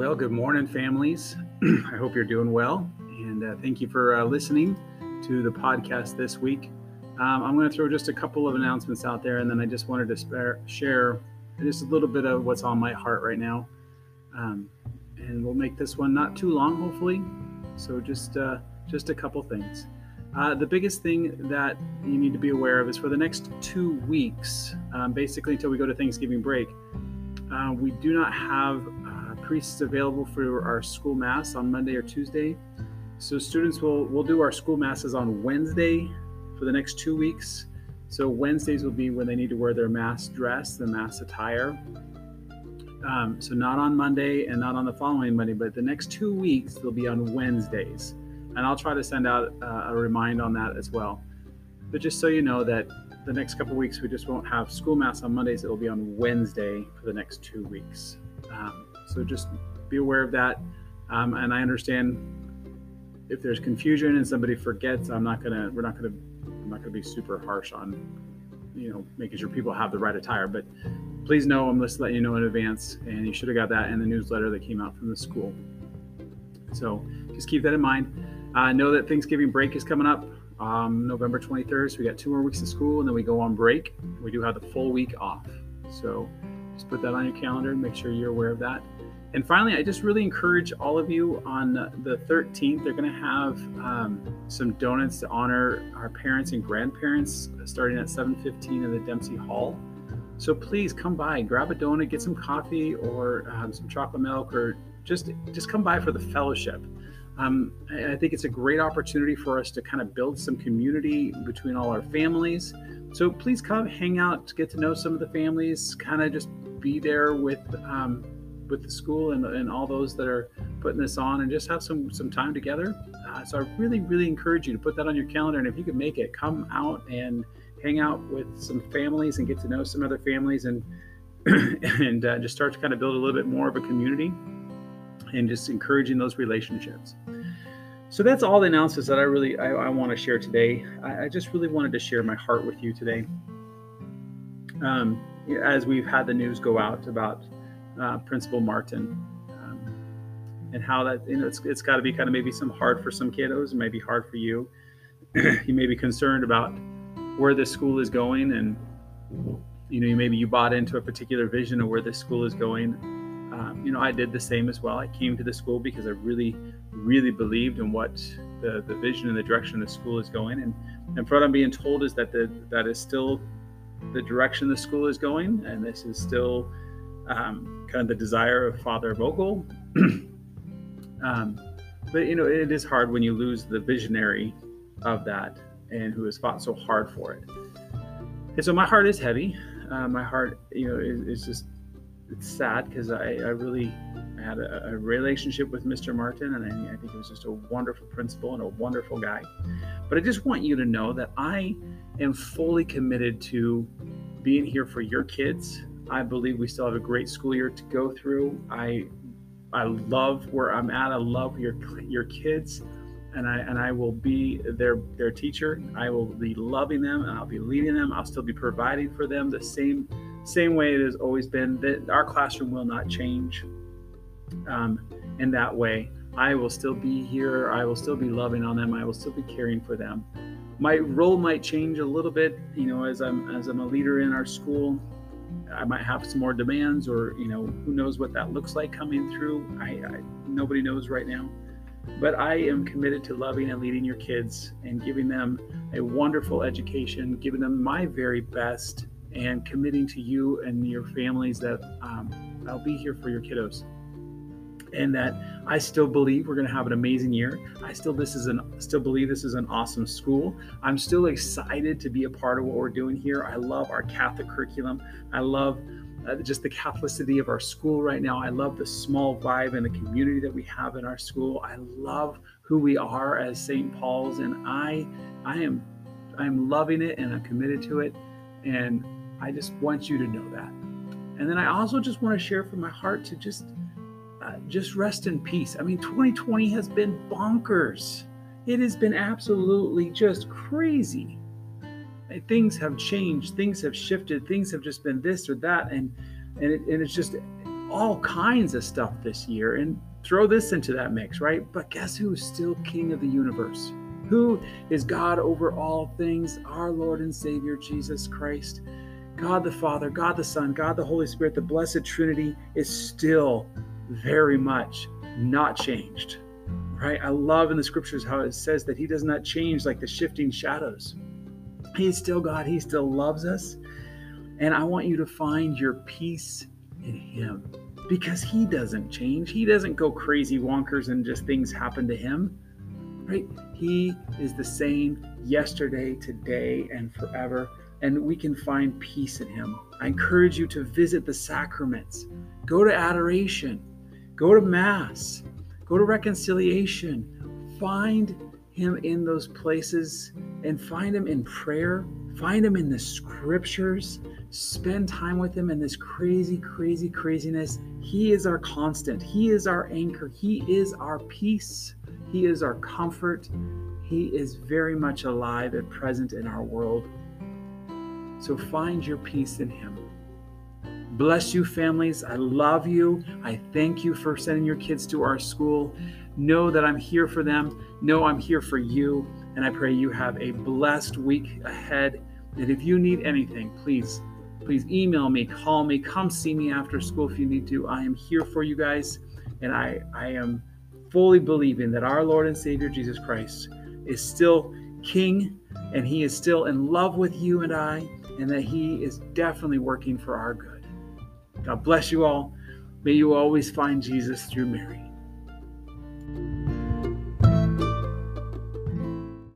Well, good morning, families. I hope you're doing well. And uh, thank you for uh, listening to the podcast this week. Um, I'm going to throw just a couple of announcements out there, and then I just wanted to spare, share just a little bit of what's on my heart right now. Um, and we'll make this one not too long, hopefully. So just uh, just a couple things. Uh, the biggest thing that you need to be aware of is for the next two weeks, um, basically until we go to Thanksgiving break, uh, we do not have uh, priests available for our school mass on Monday or Tuesday. So students will will do our school masses on Wednesday for the next two weeks. So Wednesdays will be when they need to wear their mass dress, the mass attire. Um, so not on Monday and not on the following Monday, but the next two weeks they'll be on Wednesdays and I'll try to send out uh, a remind on that as well. But just so you know that the next couple weeks we just won't have school mass on Mondays; it'll be on Wednesday for the next two weeks. Um, so just be aware of that. Um, and I understand if there's confusion and somebody forgets, I'm not gonna we're not gonna I'm not gonna be super harsh on you know making sure people have the right attire. But please know I'm just letting you know in advance, and you should have got that in the newsletter that came out from the school. So just keep that in mind. Uh, know that Thanksgiving break is coming up um, November 23rd. So we got two more weeks of school and then we go on break. We do have the full week off. So just put that on your calendar and make sure you're aware of that. And finally, I just really encourage all of you on the 13th, they're going to have um, some donuts to honor our parents and grandparents starting at 7.15 in the Dempsey Hall. So please come by, grab a donut, get some coffee or um, some chocolate milk, or just just come by for the fellowship. Um, I think it's a great opportunity for us to kind of build some community between all our families. So please come hang out, get to know some of the families, kind of just be there with um, with the school and, and all those that are putting this on, and just have some some time together. Uh, so I really really encourage you to put that on your calendar, and if you can make it, come out and hang out with some families and get to know some other families and and uh, just start to kind of build a little bit more of a community and just encouraging those relationships. So that's all the announcements that I really I, I want to share today. I, I, just really wanted to share my heart with you today. Um, as we've had the news go out about uh, Principal Martin um, and how that you know it's, it's got to be kind of maybe some hard for some kiddos, maybe hard for you. you may be concerned about where this school is going, and you know maybe you bought into a particular vision of where this school is going um, you know, I did the same as well. I came to the school because I really, really believed in what the, the vision and the direction the school is going. And, and what I'm being told is that the, that is still the direction the school is going. And this is still um, kind of the desire of Father Vogel. um, but, you know, it is hard when you lose the visionary of that and who has fought so hard for it. And so my heart is heavy. Uh, my heart, you know, is, is just it's sad because I, I really had a, a, relationship with Mr. Martin, and I, I think he was just a wonderful principal and a wonderful guy. But I just want you to know that I am fully committed to being here for your kids. I believe we still have a great school year to go through. I I love where I'm at. I love your your kids, and I and I will be their their teacher. I will be loving them, and I'll be leading them. I'll still be providing for them the same same way it has always been that our classroom will not change um, in that way i will still be here i will still be loving on them i will still be caring for them my role might change a little bit you know as i'm as i'm a leader in our school i might have some more demands or you know who knows what that looks like coming through i, I nobody knows right now but i am committed to loving and leading your kids and giving them a wonderful education giving them my very best and committing to you and your families that um, I'll be here for your kiddos. And that I still believe we're going to have an amazing year. I still this is an still believe this is an awesome school. I'm still excited to be a part of what we're doing here. I love our Catholic curriculum. I love uh, just the Catholicity of our school right now. I love the small vibe and the community that we have in our school. I love who we are as St. Paul's, and I I am I'm loving it and I'm committed to it. And I just want you to know that. And then I also just want to share from my heart to just uh, just rest in peace. I mean, 2020 has been bonkers. It has been absolutely just crazy. Things have changed, things have shifted, things have just been this or that, and and, it, and it's just all kinds of stuff this year and throw this into that mix, right? But guess who's still king of the universe? Who is God over all things? Our Lord and Savior, Jesus Christ. God the Father, God the Son, God the Holy Spirit, the Blessed Trinity is still very much not changed, right? I love in the scriptures how it says that He does not change like the shifting shadows. He's still God, He still loves us. And I want you to find your peace in Him because He doesn't change. He doesn't go crazy wonkers and just things happen to Him, right? He is the same yesterday, today, and forever. And we can find peace in Him. I encourage you to visit the sacraments, go to adoration, go to Mass, go to reconciliation. Find Him in those places and find Him in prayer, find Him in the scriptures, spend time with Him in this crazy, crazy craziness. He is our constant, He is our anchor, He is our peace, He is our comfort. He is very much alive and present in our world. So find your peace in Him. Bless you, families. I love you. I thank you for sending your kids to our school. Know that I'm here for them. Know I'm here for you. And I pray you have a blessed week ahead. And if you need anything, please, please email me, call me, come see me after school if you need to. I am here for you guys. And I, I am fully believing that our Lord and Savior Jesus Christ is still King and He is still in love with you and I, and that He is definitely working for our good. God bless you all. May you always find Jesus through Mary.